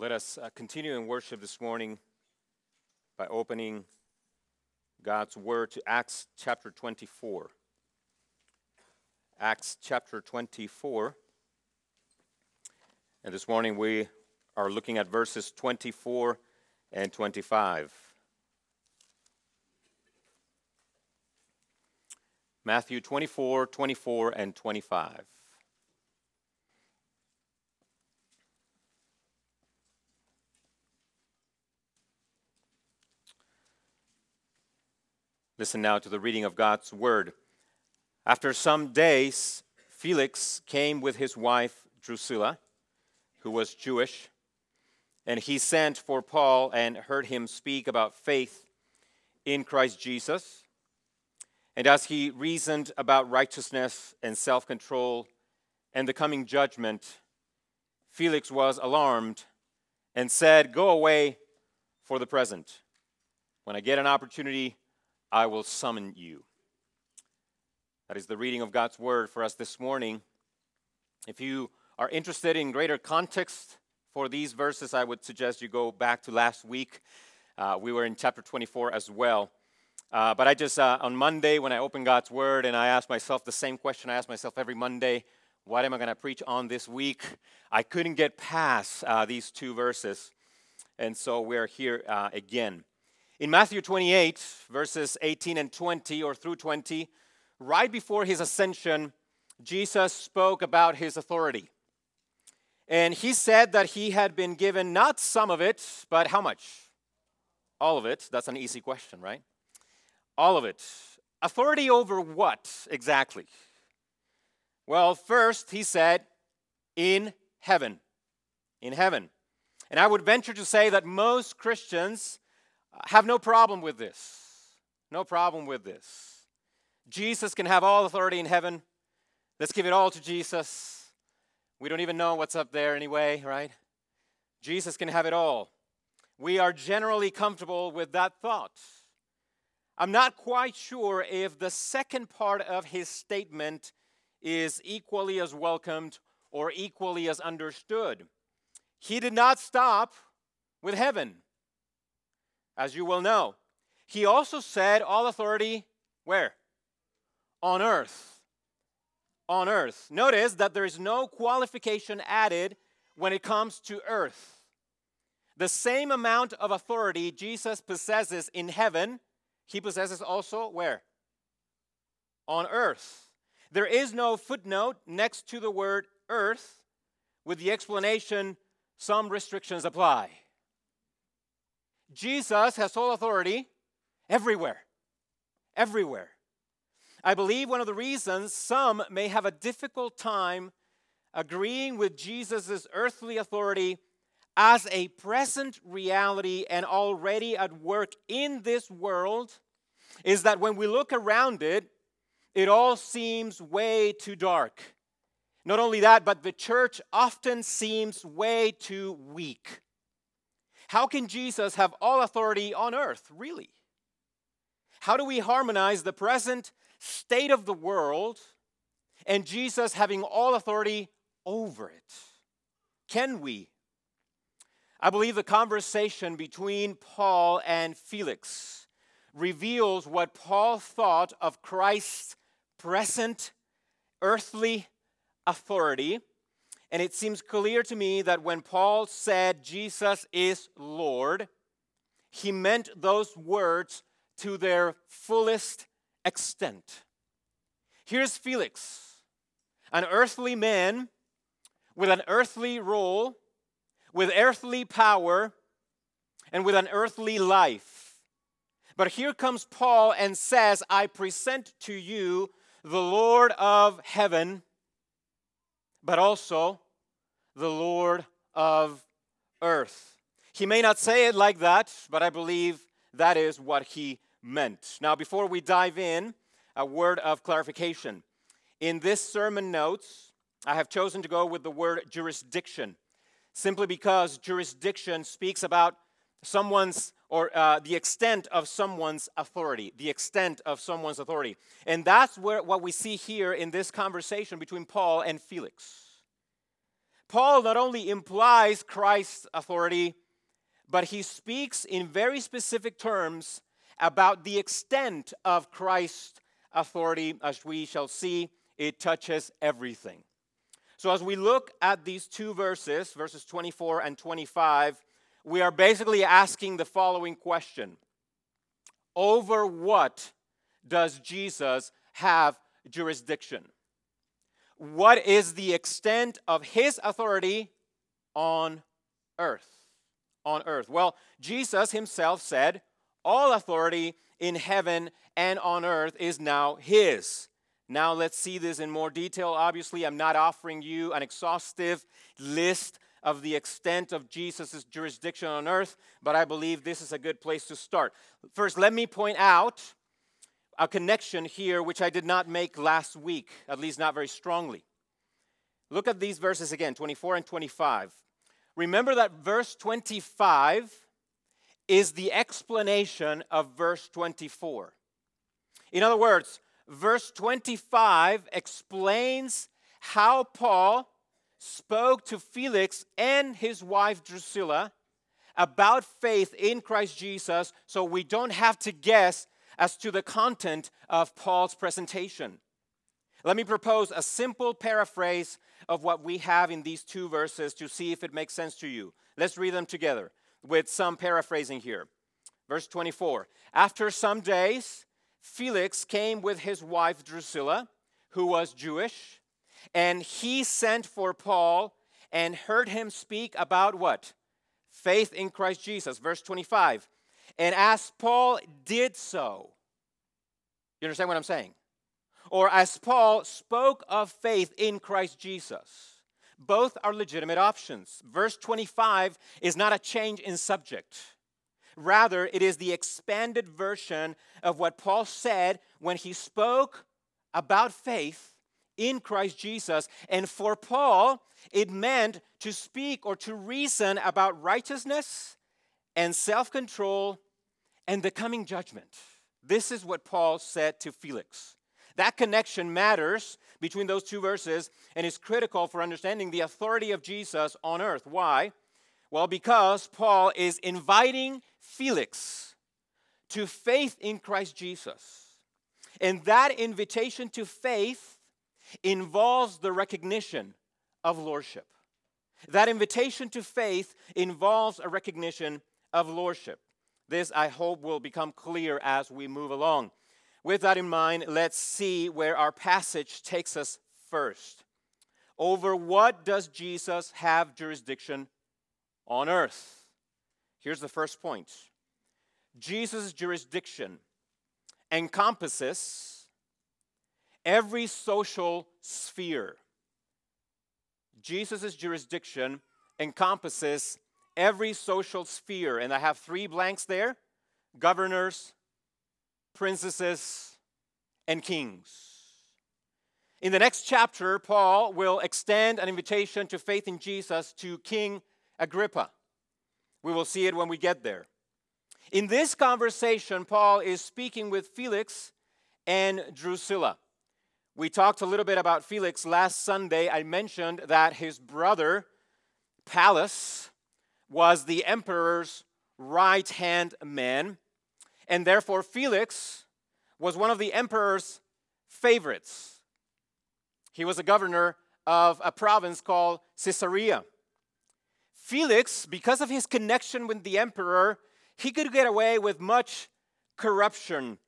Let us uh, continue in worship this morning by opening God's Word to Acts chapter 24. Acts chapter 24. And this morning we are looking at verses 24 and 25. Matthew 24, 24, and 25. Listen now to the reading of God's word. After some days, Felix came with his wife Drusilla, who was Jewish, and he sent for Paul and heard him speak about faith in Christ Jesus. And as he reasoned about righteousness and self control and the coming judgment, Felix was alarmed and said, Go away for the present. When I get an opportunity, I will summon you. That is the reading of God's word for us this morning. If you are interested in greater context for these verses, I would suggest you go back to last week. Uh, we were in chapter 24 as well. Uh, but I just, uh, on Monday, when I opened God's word and I asked myself the same question I ask myself every Monday what am I going to preach on this week? I couldn't get past uh, these two verses. And so we're here uh, again. In Matthew 28, verses 18 and 20 or through 20, right before his ascension, Jesus spoke about his authority. And he said that he had been given not some of it, but how much? All of it. That's an easy question, right? All of it. Authority over what exactly? Well, first, he said, in heaven. In heaven. And I would venture to say that most Christians have no problem with this. No problem with this. Jesus can have all authority in heaven. Let's give it all to Jesus. We don't even know what's up there anyway, right? Jesus can have it all. We are generally comfortable with that thought. I'm not quite sure if the second part of his statement is equally as welcomed or equally as understood. He did not stop with heaven as you will know. He also said, All authority, where? On earth. On earth. Notice that there is no qualification added when it comes to earth. The same amount of authority Jesus possesses in heaven, he possesses also where? On earth. There is no footnote next to the word earth with the explanation some restrictions apply. Jesus has all authority everywhere. Everywhere. I believe one of the reasons some may have a difficult time agreeing with Jesus' earthly authority as a present reality and already at work in this world is that when we look around it, it all seems way too dark. Not only that, but the church often seems way too weak. How can Jesus have all authority on earth, really? How do we harmonize the present state of the world and Jesus having all authority over it? Can we? I believe the conversation between Paul and Felix reveals what Paul thought of Christ's present earthly authority and it seems clear to me that when Paul said Jesus is Lord, he meant those words to their fullest extent. Here's Felix, an earthly man with an earthly role, with earthly power, and with an earthly life. But here comes Paul and says, I present to you the Lord of heaven but also the Lord of earth. He may not say it like that, but I believe that is what he meant. Now, before we dive in, a word of clarification. In this sermon notes, I have chosen to go with the word jurisdiction, simply because jurisdiction speaks about someone's or uh, the extent of someone's authority, the extent of someone's authority. And that's where, what we see here in this conversation between Paul and Felix. Paul not only implies Christ's authority, but he speaks in very specific terms about the extent of Christ's authority. As we shall see, it touches everything. So, as we look at these two verses, verses 24 and 25, we are basically asking the following question Over what does Jesus have jurisdiction? What is the extent of his authority on earth? On earth. Well, Jesus himself said, All authority in heaven and on earth is now his. Now, let's see this in more detail. Obviously, I'm not offering you an exhaustive list of the extent of Jesus' jurisdiction on earth, but I believe this is a good place to start. First, let me point out a connection here which I did not make last week, at least not very strongly. Look at these verses again 24 and 25. Remember that verse 25 is the explanation of verse 24. In other words, verse 25 explains how Paul spoke to Felix and his wife Drusilla about faith in Christ Jesus, so we don't have to guess as to the content of Paul's presentation. Let me propose a simple paraphrase of what we have in these two verses to see if it makes sense to you. Let's read them together with some paraphrasing here. Verse 24 After some days, Felix came with his wife Drusilla, who was Jewish and he sent for Paul and heard him speak about what? Faith in Christ Jesus. Verse 25. And as Paul did so, you understand what I'm saying? Or as Paul spoke of faith in Christ Jesus, both are legitimate options. Verse 25 is not a change in subject. Rather, it is the expanded version of what Paul said when he spoke about faith in Christ Jesus. And for Paul, it meant to speak or to reason about righteousness and self control and the coming judgment. This is what Paul said to Felix. That connection matters between those two verses and is critical for understanding the authority of Jesus on earth. Why? Well, because Paul is inviting Felix to faith in Christ Jesus. And that invitation to faith involves the recognition of lordship. That invitation to faith involves a recognition of lordship. This, I hope, will become clear as we move along. With that in mind, let's see where our passage takes us first. Over what does Jesus have jurisdiction on earth? Here's the first point Jesus' jurisdiction encompasses every social sphere. Jesus' jurisdiction encompasses every social sphere. And I have three blanks there governors, princesses, and kings. In the next chapter, Paul will extend an invitation to faith in Jesus to King Agrippa. We will see it when we get there. In this conversation, Paul is speaking with Felix and Drusilla. We talked a little bit about Felix last Sunday. I mentioned that his brother, Pallas, was the emperor's right hand man, and therefore Felix was one of the emperor's favorites. He was a governor of a province called Caesarea. Felix, because of his connection with the emperor, he could get away with much corruption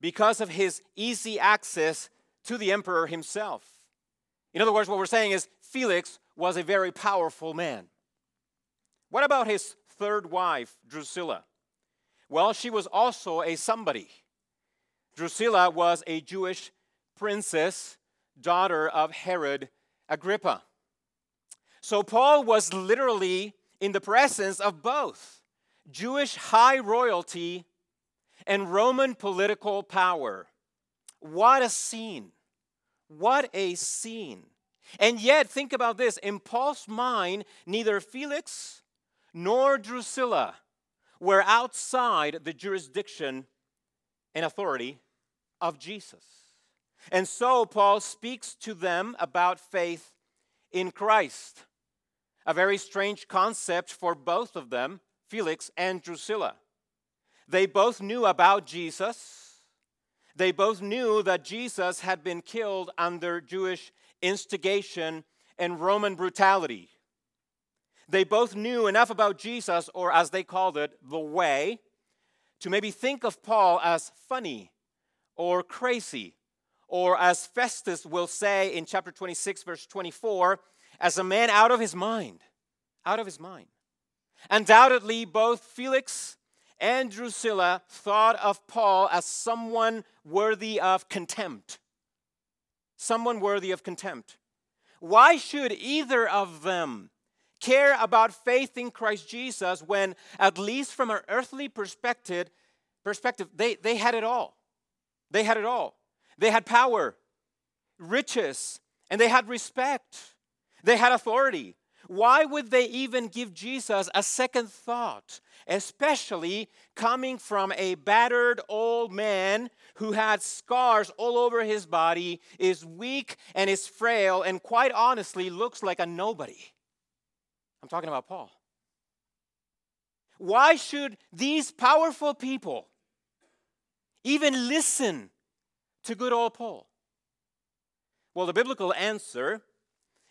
because of his easy access to the emperor himself. In other words, what we're saying is Felix was a very powerful man. What about his third wife, Drusilla? Well, she was also a somebody. Drusilla was a Jewish princess, daughter of Herod Agrippa. So Paul was literally in the presence of both Jewish high royalty and Roman political power. What a scene! What a scene. And yet, think about this in Paul's mind, neither Felix nor Drusilla were outside the jurisdiction and authority of Jesus. And so, Paul speaks to them about faith in Christ. a very strange concept for both of them, Felix and Drusilla. They both knew about Jesus. They both knew that Jesus had been killed under Jewish instigation and Roman brutality. They both knew enough about Jesus, or as they called it, the way, to maybe think of Paul as funny or crazy, or as Festus will say in chapter 26, verse 24, as a man out of his mind. Out of his mind. Undoubtedly, both Felix and Drusilla thought of Paul as someone worthy of contempt. Someone worthy of contempt. Why should either of them care about faith in Christ Jesus when, at least from an earthly perspective, perspective they, they had it all? They had it all. They had power, riches, and they had respect. They had authority. Why would they even give Jesus a second thought, especially coming from a battered old man who had scars all over his body, is weak and is frail, and quite honestly looks like a nobody? I'm talking about Paul. Why should these powerful people even listen to good old Paul? Well, the biblical answer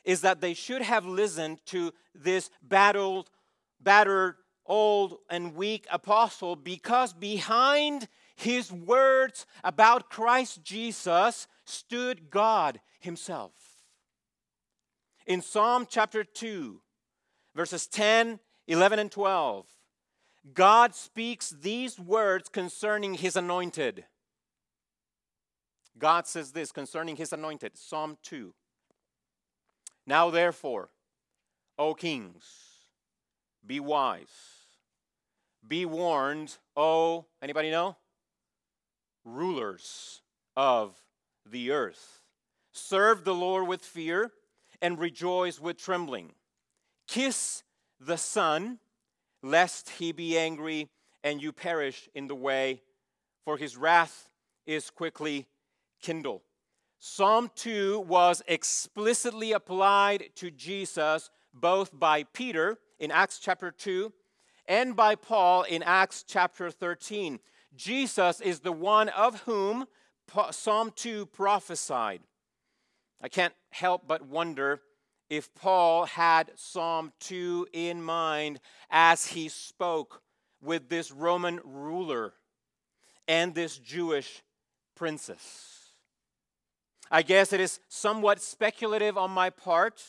is that they should have listened to this battled, battered, old, and weak apostle because behind his words about Christ Jesus stood God Himself. In Psalm chapter 2, verses 10, 11, and 12, God speaks these words concerning His anointed. God says this concerning His anointed, Psalm 2. Now, therefore, O kings, be wise. Be warned, O, anybody know? Rulers of the earth. Serve the Lord with fear and rejoice with trembling. Kiss the Son, lest he be angry and you perish in the way, for his wrath is quickly kindled. Psalm 2 was explicitly applied to Jesus both by Peter in Acts chapter 2 and by Paul in Acts chapter 13. Jesus is the one of whom Psalm 2 prophesied. I can't help but wonder if Paul had Psalm 2 in mind as he spoke with this Roman ruler and this Jewish princess. I guess it is somewhat speculative on my part,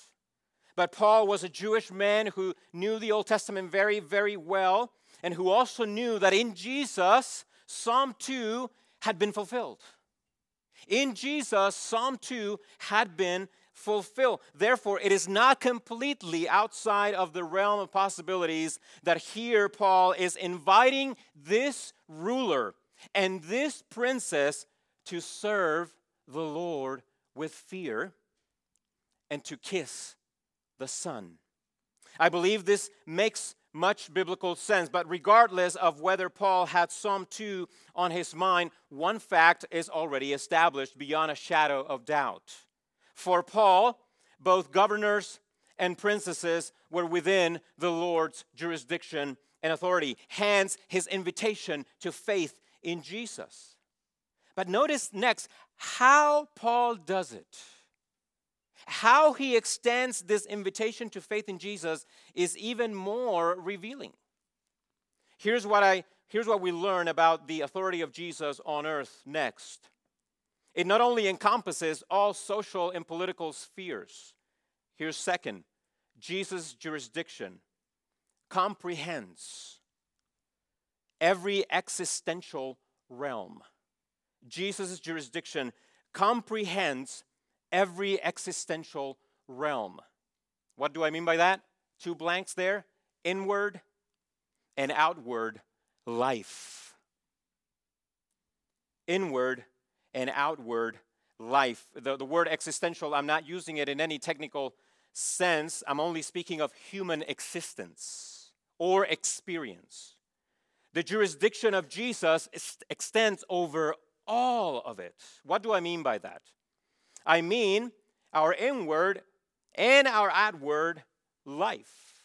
but Paul was a Jewish man who knew the Old Testament very, very well, and who also knew that in Jesus, Psalm 2 had been fulfilled. In Jesus, Psalm 2 had been fulfilled. Therefore, it is not completely outside of the realm of possibilities that here Paul is inviting this ruler and this princess to serve the Lord with fear and to kiss the Son. I believe this makes much biblical sense, but regardless of whether Paul had Psalm 2 on his mind, one fact is already established beyond a shadow of doubt. For Paul, both governors and princesses were within the Lord's jurisdiction and authority, hence his invitation to faith in Jesus. But notice next how Paul does it. How he extends this invitation to faith in Jesus is even more revealing. Here's what, I, here's what we learn about the authority of Jesus on earth next. It not only encompasses all social and political spheres, here's second Jesus' jurisdiction comprehends every existential realm. Jesus' jurisdiction comprehends every existential realm. What do I mean by that? Two blanks there inward and outward life. Inward and outward life. The, the word existential, I'm not using it in any technical sense. I'm only speaking of human existence or experience. The jurisdiction of Jesus extends over all of it. What do I mean by that? I mean our inward and our outward life.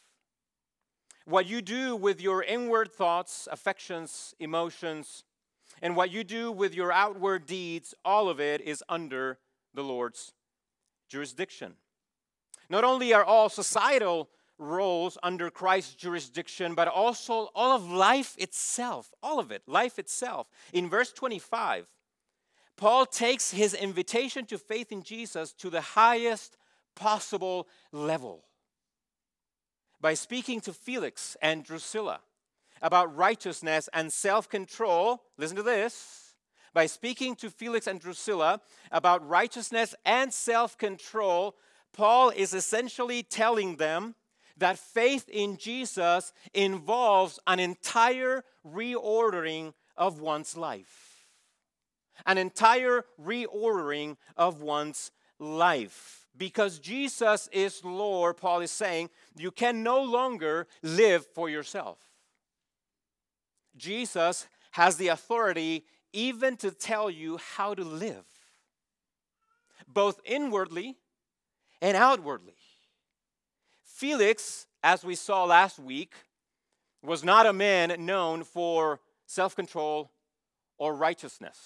What you do with your inward thoughts, affections, emotions, and what you do with your outward deeds, all of it is under the Lord's jurisdiction. Not only are all societal roles under Christ's jurisdiction, but also all of life itself, all of it, life itself. In verse 25, Paul takes his invitation to faith in Jesus to the highest possible level by speaking to Felix and Drusilla about righteousness and self control. Listen to this. By speaking to Felix and Drusilla about righteousness and self control, Paul is essentially telling them that faith in Jesus involves an entire reordering of one's life. An entire reordering of one's life. Because Jesus is Lord, Paul is saying, you can no longer live for yourself. Jesus has the authority even to tell you how to live, both inwardly and outwardly. Felix, as we saw last week, was not a man known for self control or righteousness.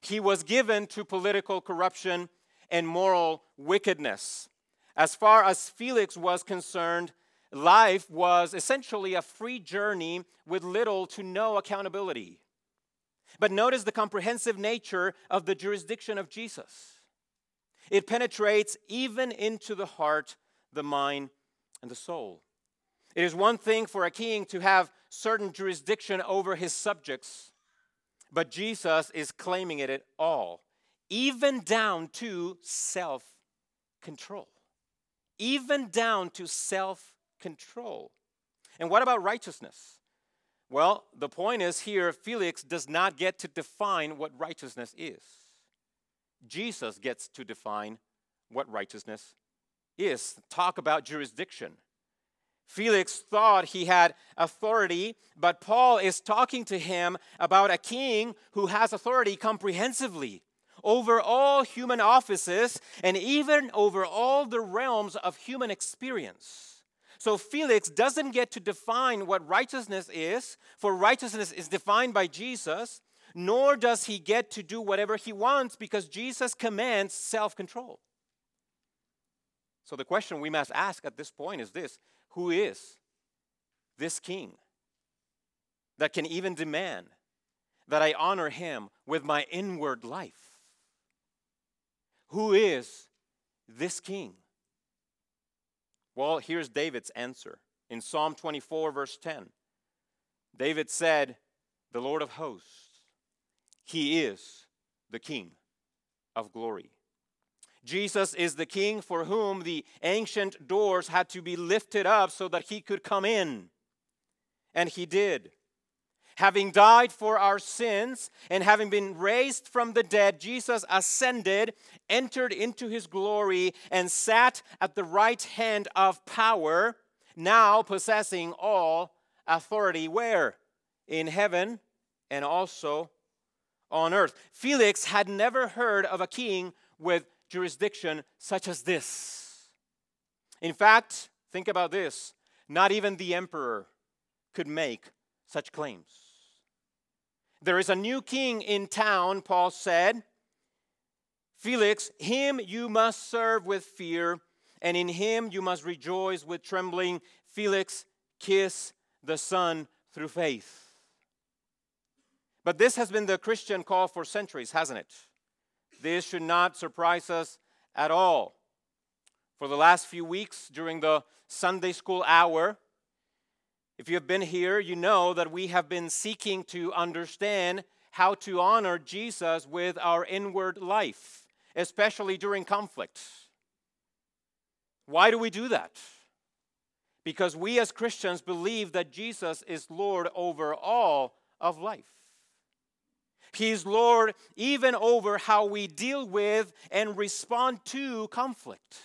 He was given to political corruption and moral wickedness. As far as Felix was concerned, life was essentially a free journey with little to no accountability. But notice the comprehensive nature of the jurisdiction of Jesus. It penetrates even into the heart the mind, and the soul. It is one thing for a king to have certain jurisdiction over his subjects, but Jesus is claiming it at all, even down to self control. Even down to self control. And what about righteousness? Well, the point is here Felix does not get to define what righteousness is. Jesus gets to define what righteousness is talk about jurisdiction. Felix thought he had authority, but Paul is talking to him about a king who has authority comprehensively over all human offices and even over all the realms of human experience. So Felix doesn't get to define what righteousness is, for righteousness is defined by Jesus, nor does he get to do whatever he wants because Jesus commands self control. So the question we must ask at this point is this Who is this king that can even demand that I honor him with my inward life? Who is this king? Well, here's David's answer. In Psalm 24, verse 10, David said, The Lord of hosts, he is the king of glory. Jesus is the king for whom the ancient doors had to be lifted up so that he could come in. And he did. Having died for our sins and having been raised from the dead, Jesus ascended, entered into his glory, and sat at the right hand of power, now possessing all authority. Where? In heaven and also on earth. Felix had never heard of a king with jurisdiction such as this. In fact, think about this not even the emperor could make such claims. There is a new king in town, Paul said. Felix, him you must serve with fear, and in him you must rejoice with trembling. Felix, kiss the Son through faith. But this has been the Christian call for centuries, hasn't it? This should not surprise us at all. For the last few weeks during the Sunday school hour, if you have been here, you know that we have been seeking to understand how to honor Jesus with our inward life, especially during conflict. Why do we do that? Because we as Christians believe that Jesus is Lord over all of life. He's Lord even over how we deal with and respond to conflict.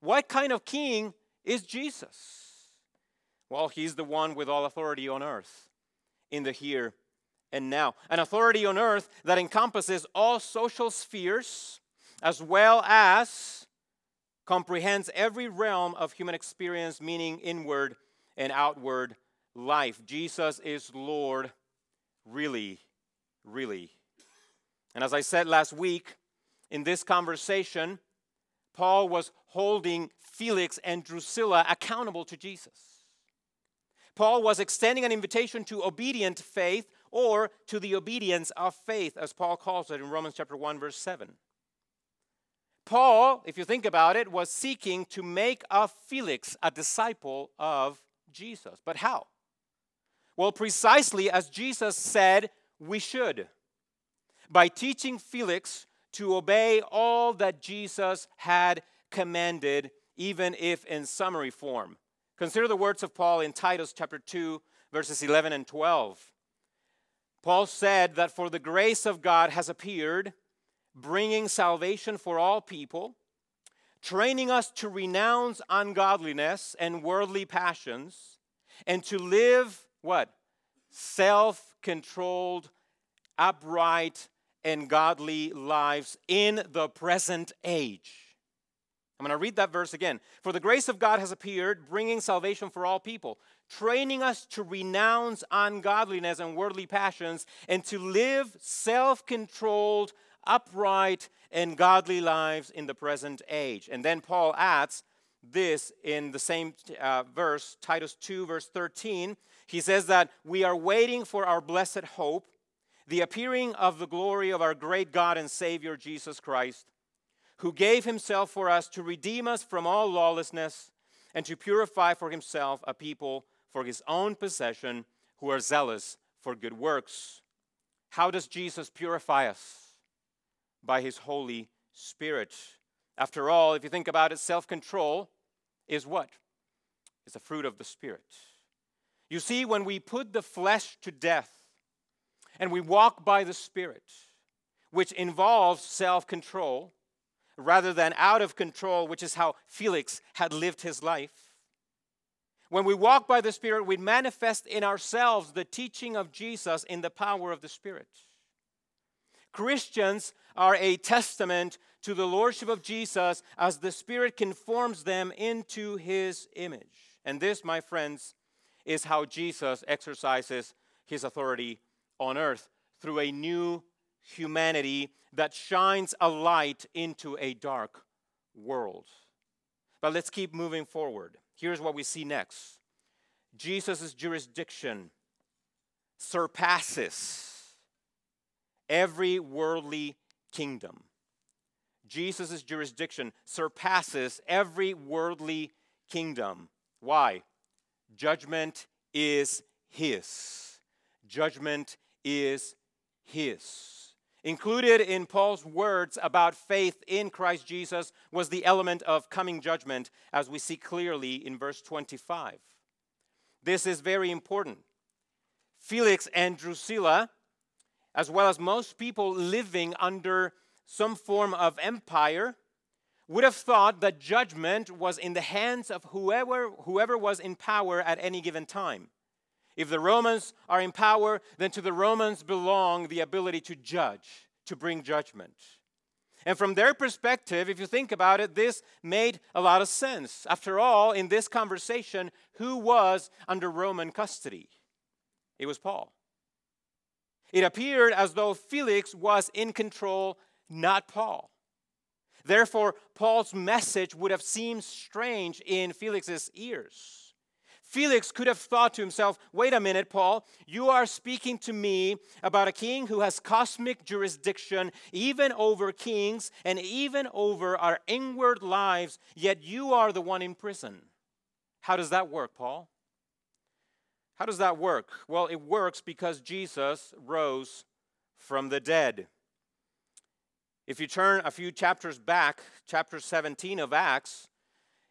What kind of king is Jesus? Well, he's the one with all authority on earth, in the here and now. An authority on earth that encompasses all social spheres as well as comprehends every realm of human experience, meaning inward and outward life. Jesus is Lord, really, really. And as I said last week, in this conversation, Paul was holding Felix and Drusilla accountable to Jesus. Paul was extending an invitation to obedient faith or to the obedience of faith, as Paul calls it in Romans chapter 1, verse 7. Paul, if you think about it, was seeking to make of Felix a disciple of Jesus. But how? Well, precisely as Jesus said we should by teaching Felix to obey all that Jesus had commanded, even if in summary form. Consider the words of Paul in Titus chapter 2, verses 11 and 12. Paul said that for the grace of God has appeared, bringing salvation for all people, training us to renounce ungodliness and worldly passions, and to live what? Self controlled, upright, and godly lives in the present age. I'm going to read that verse again. For the grace of God has appeared, bringing salvation for all people, training us to renounce ungodliness and worldly passions, and to live self controlled, upright, and godly lives in the present age. And then Paul adds this in the same uh, verse, Titus 2, verse 13. He says that we are waiting for our blessed hope the appearing of the glory of our great God and Savior Jesus Christ, who gave himself for us to redeem us from all lawlessness and to purify for himself a people for his own possession who are zealous for good works. How does Jesus purify us? By his Holy Spirit. After all, if you think about it, self control is what? It's a fruit of the Spirit. You see, when we put the flesh to death, and we walk by the Spirit, which involves self control rather than out of control, which is how Felix had lived his life. When we walk by the Spirit, we manifest in ourselves the teaching of Jesus in the power of the Spirit. Christians are a testament to the Lordship of Jesus as the Spirit conforms them into His image. And this, my friends, is how Jesus exercises His authority on earth through a new humanity that shines a light into a dark world. But let's keep moving forward. Here's what we see next Jesus' jurisdiction surpasses every worldly kingdom. Jesus' jurisdiction surpasses every worldly kingdom. Why? Judgment is His. Judgment is His. Included in Paul's words about faith in Christ Jesus was the element of coming judgment, as we see clearly in verse 25. This is very important. Felix and Drusilla, as well as most people living under some form of empire, would have thought that judgment was in the hands of whoever, whoever was in power at any given time. If the Romans are in power, then to the Romans belong the ability to judge, to bring judgment. And from their perspective, if you think about it, this made a lot of sense. After all, in this conversation, who was under Roman custody? It was Paul. It appeared as though Felix was in control, not Paul. Therefore, Paul's message would have seemed strange in Felix's ears. Felix could have thought to himself, wait a minute, Paul, you are speaking to me about a king who has cosmic jurisdiction even over kings and even over our inward lives, yet you are the one in prison. How does that work, Paul? How does that work? Well, it works because Jesus rose from the dead. If you turn a few chapters back, chapter 17 of Acts,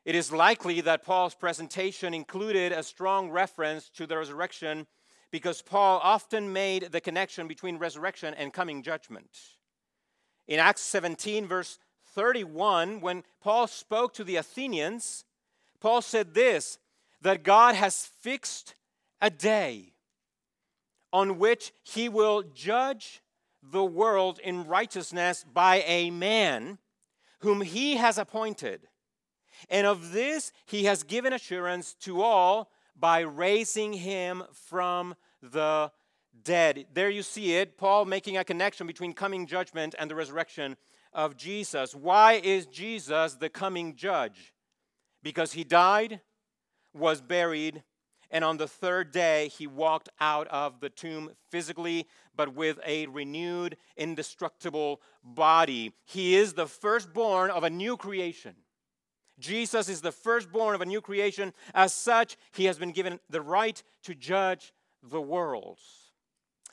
it is likely that Paul's presentation included a strong reference to the resurrection because Paul often made the connection between resurrection and coming judgment. In Acts 17, verse 31, when Paul spoke to the Athenians, Paul said this that God has fixed a day on which he will judge the world in righteousness by a man whom he has appointed And of this he has given assurance to all by raising him from the dead. There you see it, Paul making a connection between coming judgment and the resurrection of Jesus. Why is Jesus the coming judge? Because he died, was buried, and on the third day he walked out of the tomb physically, but with a renewed, indestructible body. He is the firstborn of a new creation. Jesus is the firstborn of a new creation. As such, he has been given the right to judge the world.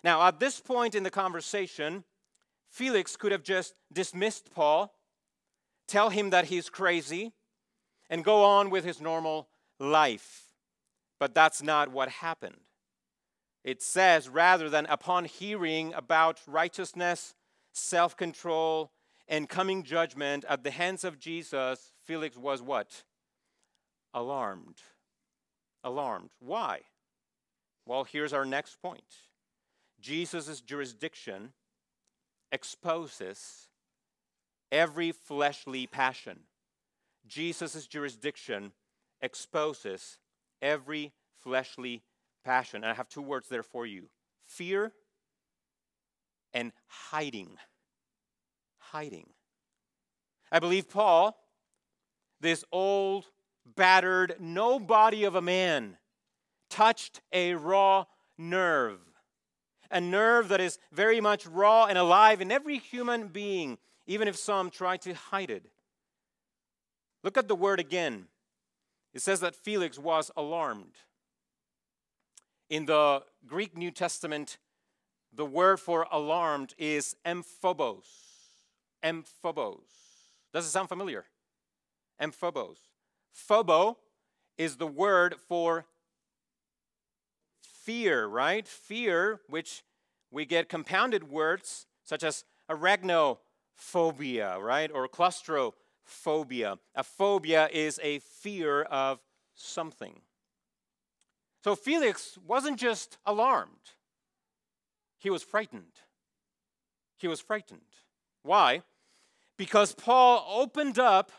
Now, at this point in the conversation, Felix could have just dismissed Paul, tell him that he's crazy, and go on with his normal life. But that's not what happened. It says, rather than upon hearing about righteousness, self control, and coming judgment at the hands of Jesus, Felix was what? Alarmed. Alarmed. Why? Well, here's our next point Jesus' jurisdiction exposes every fleshly passion. Jesus' jurisdiction exposes every fleshly passion. And I have two words there for you fear and hiding. Hiding. I believe Paul, this old, battered nobody of a man, touched a raw nerve a nerve that is very much raw and alive in every human being, even if some try to hide it. Look at the word again. It says that Felix was alarmed. In the Greek New Testament, the word for alarmed is emphobos. Emphobos. Does it sound familiar? Emphobos. Phobo is the word for fear, right? Fear, which we get compounded words such as arachnophobia, right? Or claustrophobia. A phobia is a fear of something. So Felix wasn't just alarmed, he was frightened. He was frightened. Why? Because Paul opened up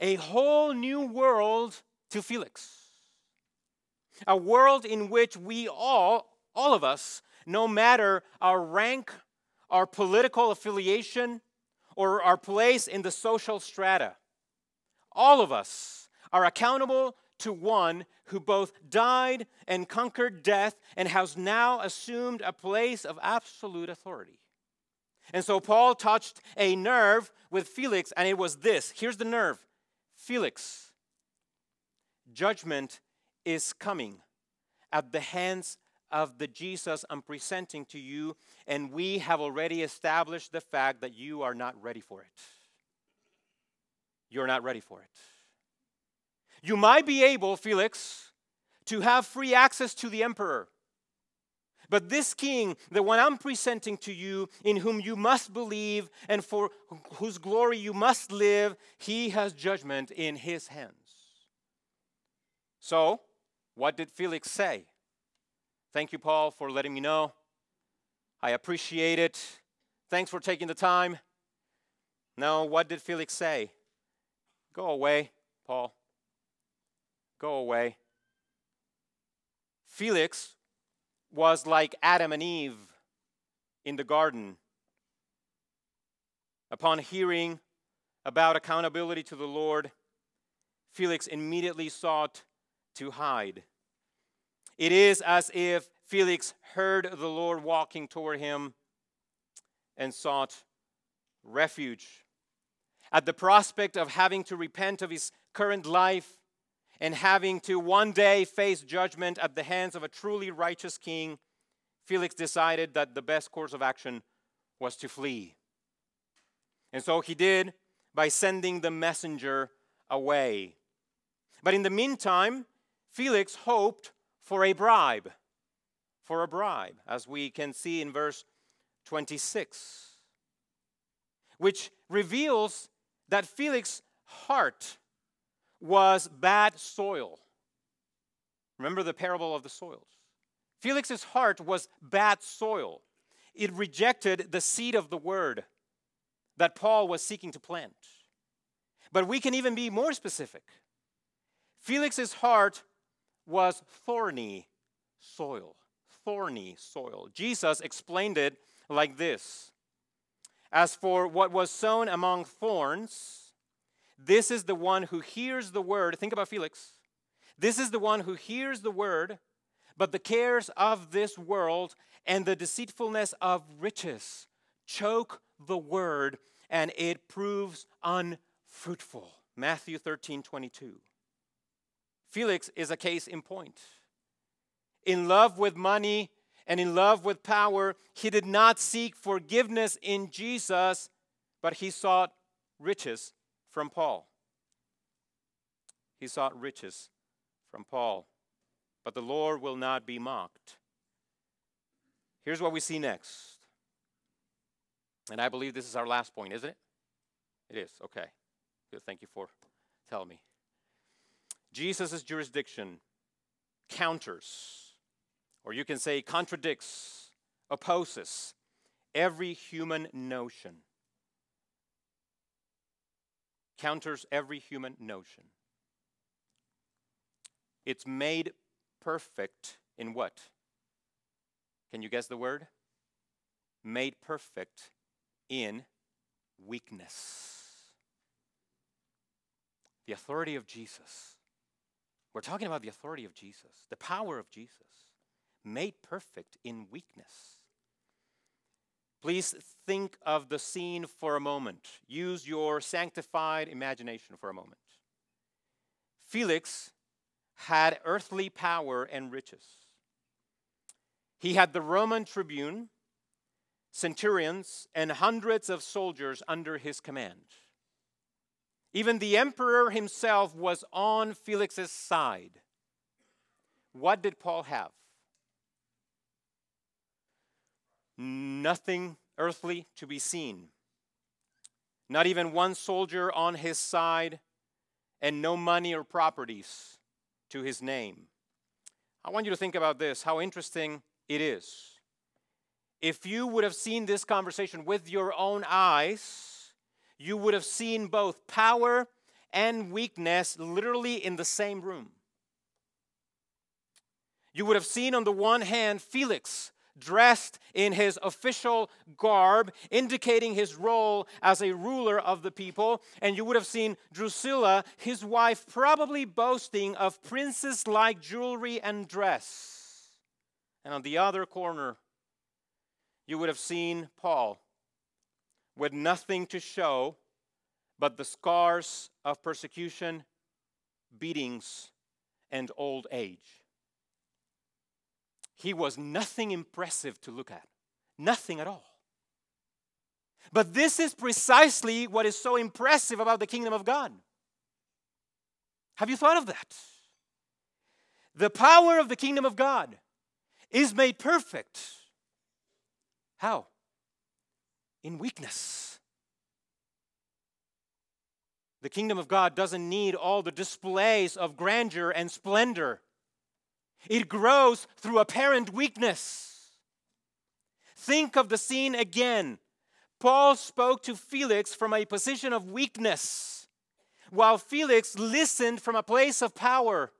a whole new world to Felix a world in which we all, all of us, no matter our rank, our political affiliation, or our place in the social strata, all of us are accountable to one who both died and conquered death and has now assumed a place of absolute authority. And so Paul touched a nerve with Felix, and it was this. Here's the nerve Felix, judgment is coming at the hands of the Jesus I'm presenting to you, and we have already established the fact that you are not ready for it. You're not ready for it. You might be able, Felix, to have free access to the emperor. But this king, the one I'm presenting to you, in whom you must believe and for whose glory you must live, he has judgment in his hands. So, what did Felix say? Thank you, Paul, for letting me know. I appreciate it. Thanks for taking the time. No, what did Felix say? Go away, Paul. Go away. Felix was like Adam and Eve in the garden. Upon hearing about accountability to the Lord, Felix immediately sought to hide. It is as if Felix heard the Lord walking toward him and sought refuge. At the prospect of having to repent of his current life and having to one day face judgment at the hands of a truly righteous king, Felix decided that the best course of action was to flee. And so he did by sending the messenger away. But in the meantime, Felix hoped for a bribe. For a bribe, as we can see in verse 26, which reveals that Felix's heart was bad soil. Remember the parable of the soils. Felix's heart was bad soil. It rejected the seed of the word that Paul was seeking to plant. But we can even be more specific. Felix's heart was thorny soil. Thorny soil. Jesus explained it like this As for what was sown among thorns, this is the one who hears the word. Think about Felix. This is the one who hears the word, but the cares of this world and the deceitfulness of riches choke the word, and it proves unfruitful. Matthew 13 22. Felix is a case in point. In love with money and in love with power, he did not seek forgiveness in Jesus, but he sought riches from Paul. He sought riches from Paul. But the Lord will not be mocked. Here's what we see next. And I believe this is our last point, isn't it? It is. Okay. Good. Thank you for telling me. Jesus' jurisdiction counters, or you can say contradicts, opposes every human notion. Counters every human notion. It's made perfect in what? Can you guess the word? Made perfect in weakness. The authority of Jesus we're talking about the authority of Jesus, the power of Jesus, made perfect in weakness. Please think of the scene for a moment. Use your sanctified imagination for a moment. Felix had earthly power and riches. He had the Roman tribune, centurions, and hundreds of soldiers under his command. Even the emperor himself was on Felix's side. What did Paul have? Nothing earthly to be seen. Not even one soldier on his side, and no money or properties to his name. I want you to think about this how interesting it is. If you would have seen this conversation with your own eyes, you would have seen both power and weakness literally in the same room. You would have seen, on the one hand, Felix dressed in his official garb, indicating his role as a ruler of the people. And you would have seen Drusilla, his wife, probably boasting of princess like jewelry and dress. And on the other corner, you would have seen Paul with nothing to show but the scars of persecution, beatings, and old age. He was nothing impressive to look at, nothing at all. But this is precisely what is so impressive about the kingdom of God. Have you thought of that? The power of the kingdom of God is made perfect. How? In weakness. The kingdom of God doesn't need all the displays of grandeur and splendor. It grows through apparent weakness. Think of the scene again. Paul spoke to Felix from a position of weakness, while Felix listened from a place of power.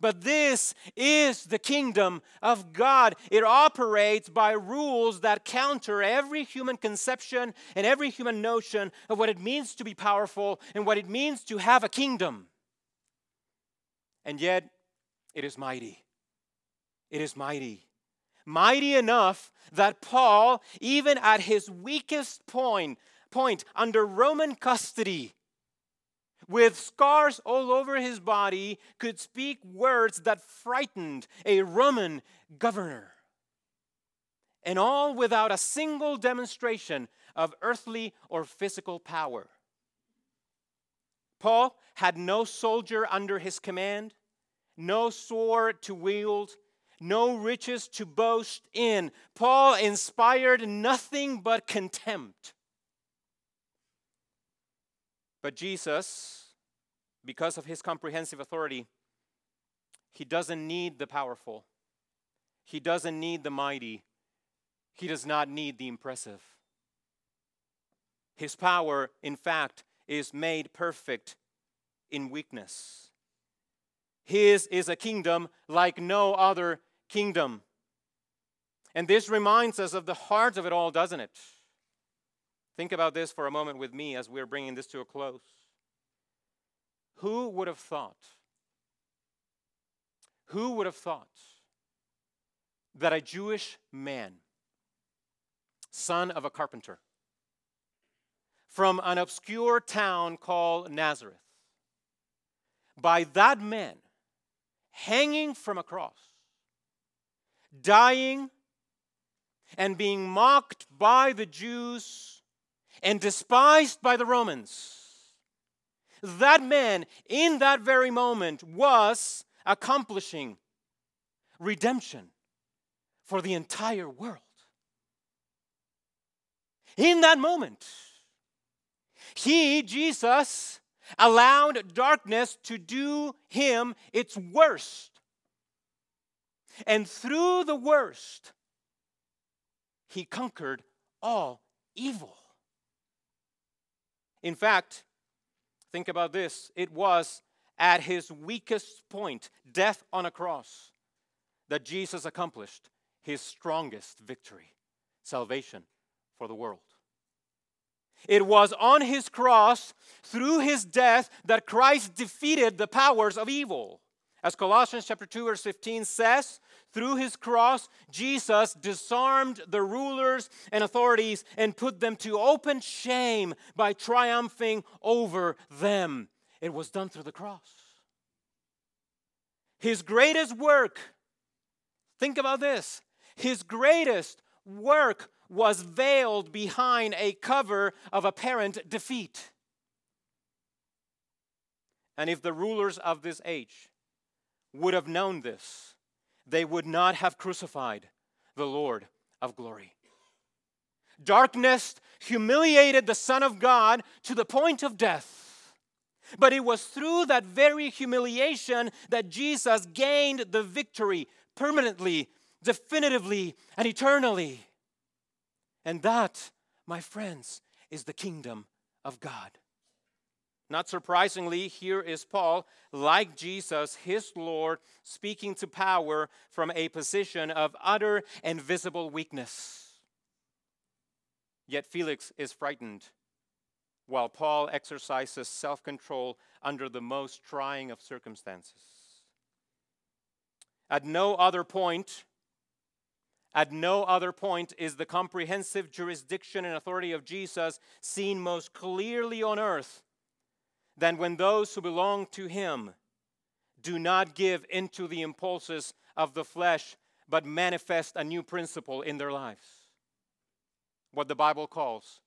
But this is the kingdom of God. It operates by rules that counter every human conception and every human notion of what it means to be powerful and what it means to have a kingdom. And yet, it is mighty. It is mighty. Mighty enough that Paul, even at his weakest point, point under Roman custody, with scars all over his body, could speak words that frightened a Roman governor. And all without a single demonstration of earthly or physical power. Paul had no soldier under his command, no sword to wield, no riches to boast in. Paul inspired nothing but contempt. But Jesus, because of his comprehensive authority, he doesn't need the powerful, he doesn't need the mighty, he does not need the impressive. His power, in fact, is made perfect in weakness. His is a kingdom like no other kingdom. And this reminds us of the heart of it all, doesn't it? Think about this for a moment with me as we're bringing this to a close. Who would have thought? Who would have thought that a Jewish man, son of a carpenter, from an obscure town called Nazareth, by that man hanging from a cross, dying and being mocked by the Jews and despised by the Romans. That man, in that very moment, was accomplishing redemption for the entire world. In that moment, he, Jesus, allowed darkness to do him its worst. And through the worst, he conquered all evil. In fact, think about this it was at his weakest point, death on a cross, that Jesus accomplished his strongest victory salvation for the world. It was on his cross, through his death, that Christ defeated the powers of evil. As Colossians chapter 2 verse 15 says, through his cross, Jesus disarmed the rulers and authorities and put them to open shame by triumphing over them. It was done through the cross. His greatest work, think about this, his greatest work was veiled behind a cover of apparent defeat. And if the rulers of this age would have known this, they would not have crucified the Lord of glory. Darkness humiliated the Son of God to the point of death. But it was through that very humiliation that Jesus gained the victory permanently, definitively, and eternally. And that, my friends, is the kingdom of God. Not surprisingly, here is Paul, like Jesus, his Lord, speaking to power from a position of utter and visible weakness. Yet Felix is frightened, while Paul exercises self control under the most trying of circumstances. At no other point at no other point is the comprehensive jurisdiction and authority of Jesus seen most clearly on earth than when those who belong to him do not give into the impulses of the flesh but manifest a new principle in their lives. What the Bible calls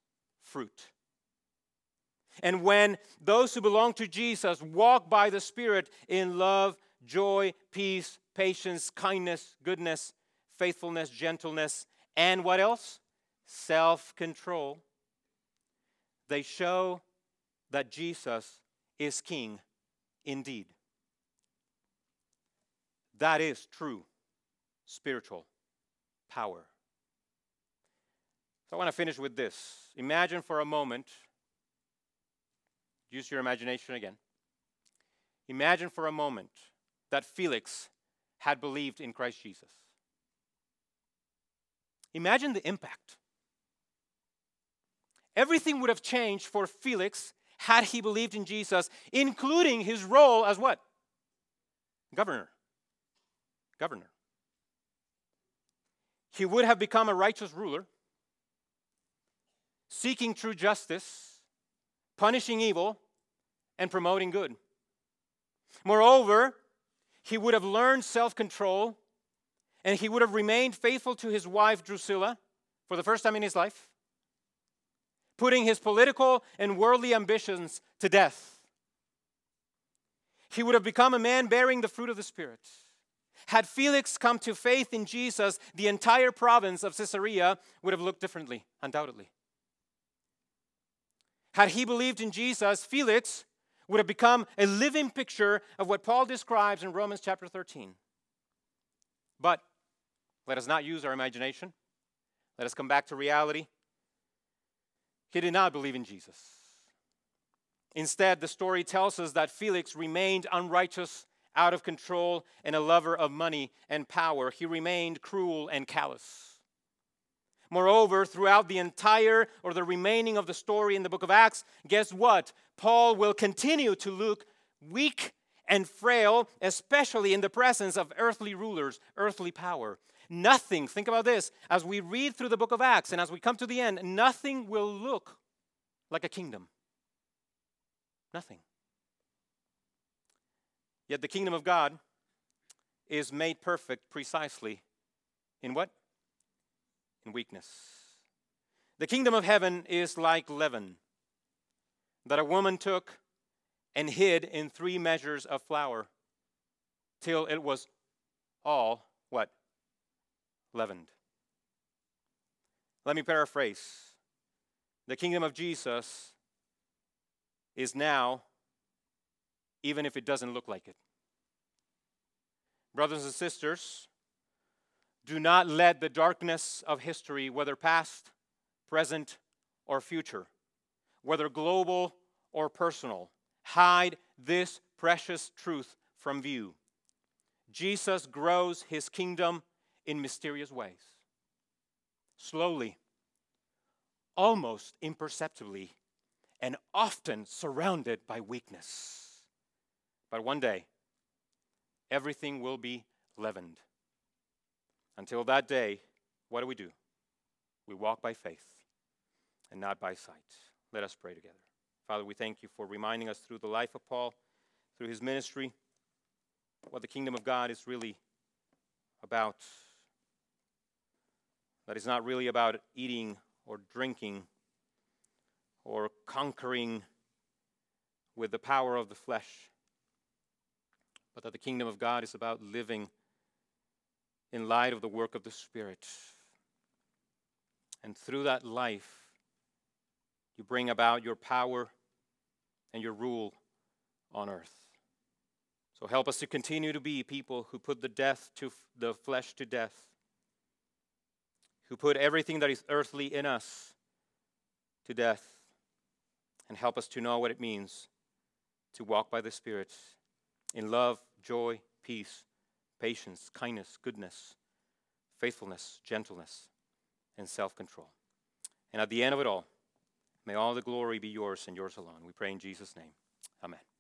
fruit. And when those who belong to Jesus walk by the Spirit in love, joy, peace, patience, kindness, goodness, faithfulness, gentleness, and what else? Self control. They show that Jesus is King indeed. That is true spiritual power. So I want to finish with this. Imagine for a moment, use your imagination again. Imagine for a moment that Felix had believed in Christ Jesus. Imagine the impact. Everything would have changed for Felix had he believed in Jesus, including his role as what? Governor. Governor. He would have become a righteous ruler, seeking true justice, punishing evil, and promoting good. Moreover, he would have learned self control and he would have remained faithful to his wife Drusilla for the first time in his life, putting his political and worldly ambitions to death. He would have become a man bearing the fruit of the Spirit. Had Felix come to faith in Jesus, the entire province of Caesarea would have looked differently, undoubtedly. Had he believed in Jesus, Felix would have become a living picture of what Paul describes in Romans chapter 13. But let us not use our imagination. Let us come back to reality. He did not believe in Jesus. Instead, the story tells us that Felix remained unrighteous out of control, and a lover of money and power. He remained cruel and callous. Moreover, throughout the entire or the remaining of the story in the book of Acts, guess what? Paul will continue to look weak and frail, especially in the presence of earthly rulers, earthly power. Nothing, think about this, as we read through the book of Acts and as we come to the end, nothing will look like a kingdom. Nothing. Yet the kingdom of God is made perfect precisely in what? In weakness. The kingdom of heaven is like leaven that a woman took and hid in three measures of flour till it was all what? Leavened. Let me paraphrase. The kingdom of Jesus is now, even if it doesn't look like it. Brothers and sisters, do not let the darkness of history, whether past, present, or future, whether global or personal, hide this precious truth from view. Jesus grows his kingdom in mysterious ways. Slowly, almost imperceptibly, and often surrounded by weakness. But one day, everything will be leavened. Until that day, what do we do? We walk by faith and not by sight. Let us pray together. Father, we thank you for reminding us through the life of Paul, through his ministry, what the kingdom of God is really about. That is not really about eating or drinking or conquering with the power of the flesh, but that the kingdom of God is about living in light of the work of the Spirit. And through that life, you bring about your power and your rule on earth. So help us to continue to be people who put the death to the flesh to death who put everything that is earthly in us to death, and help us to know what it means to walk by the Spirit in love, joy, peace, patience, kindness, goodness, faithfulness, gentleness, and self control. And at the end of it all, may all the glory be yours and yours alone. We pray in Jesus' name. Amen.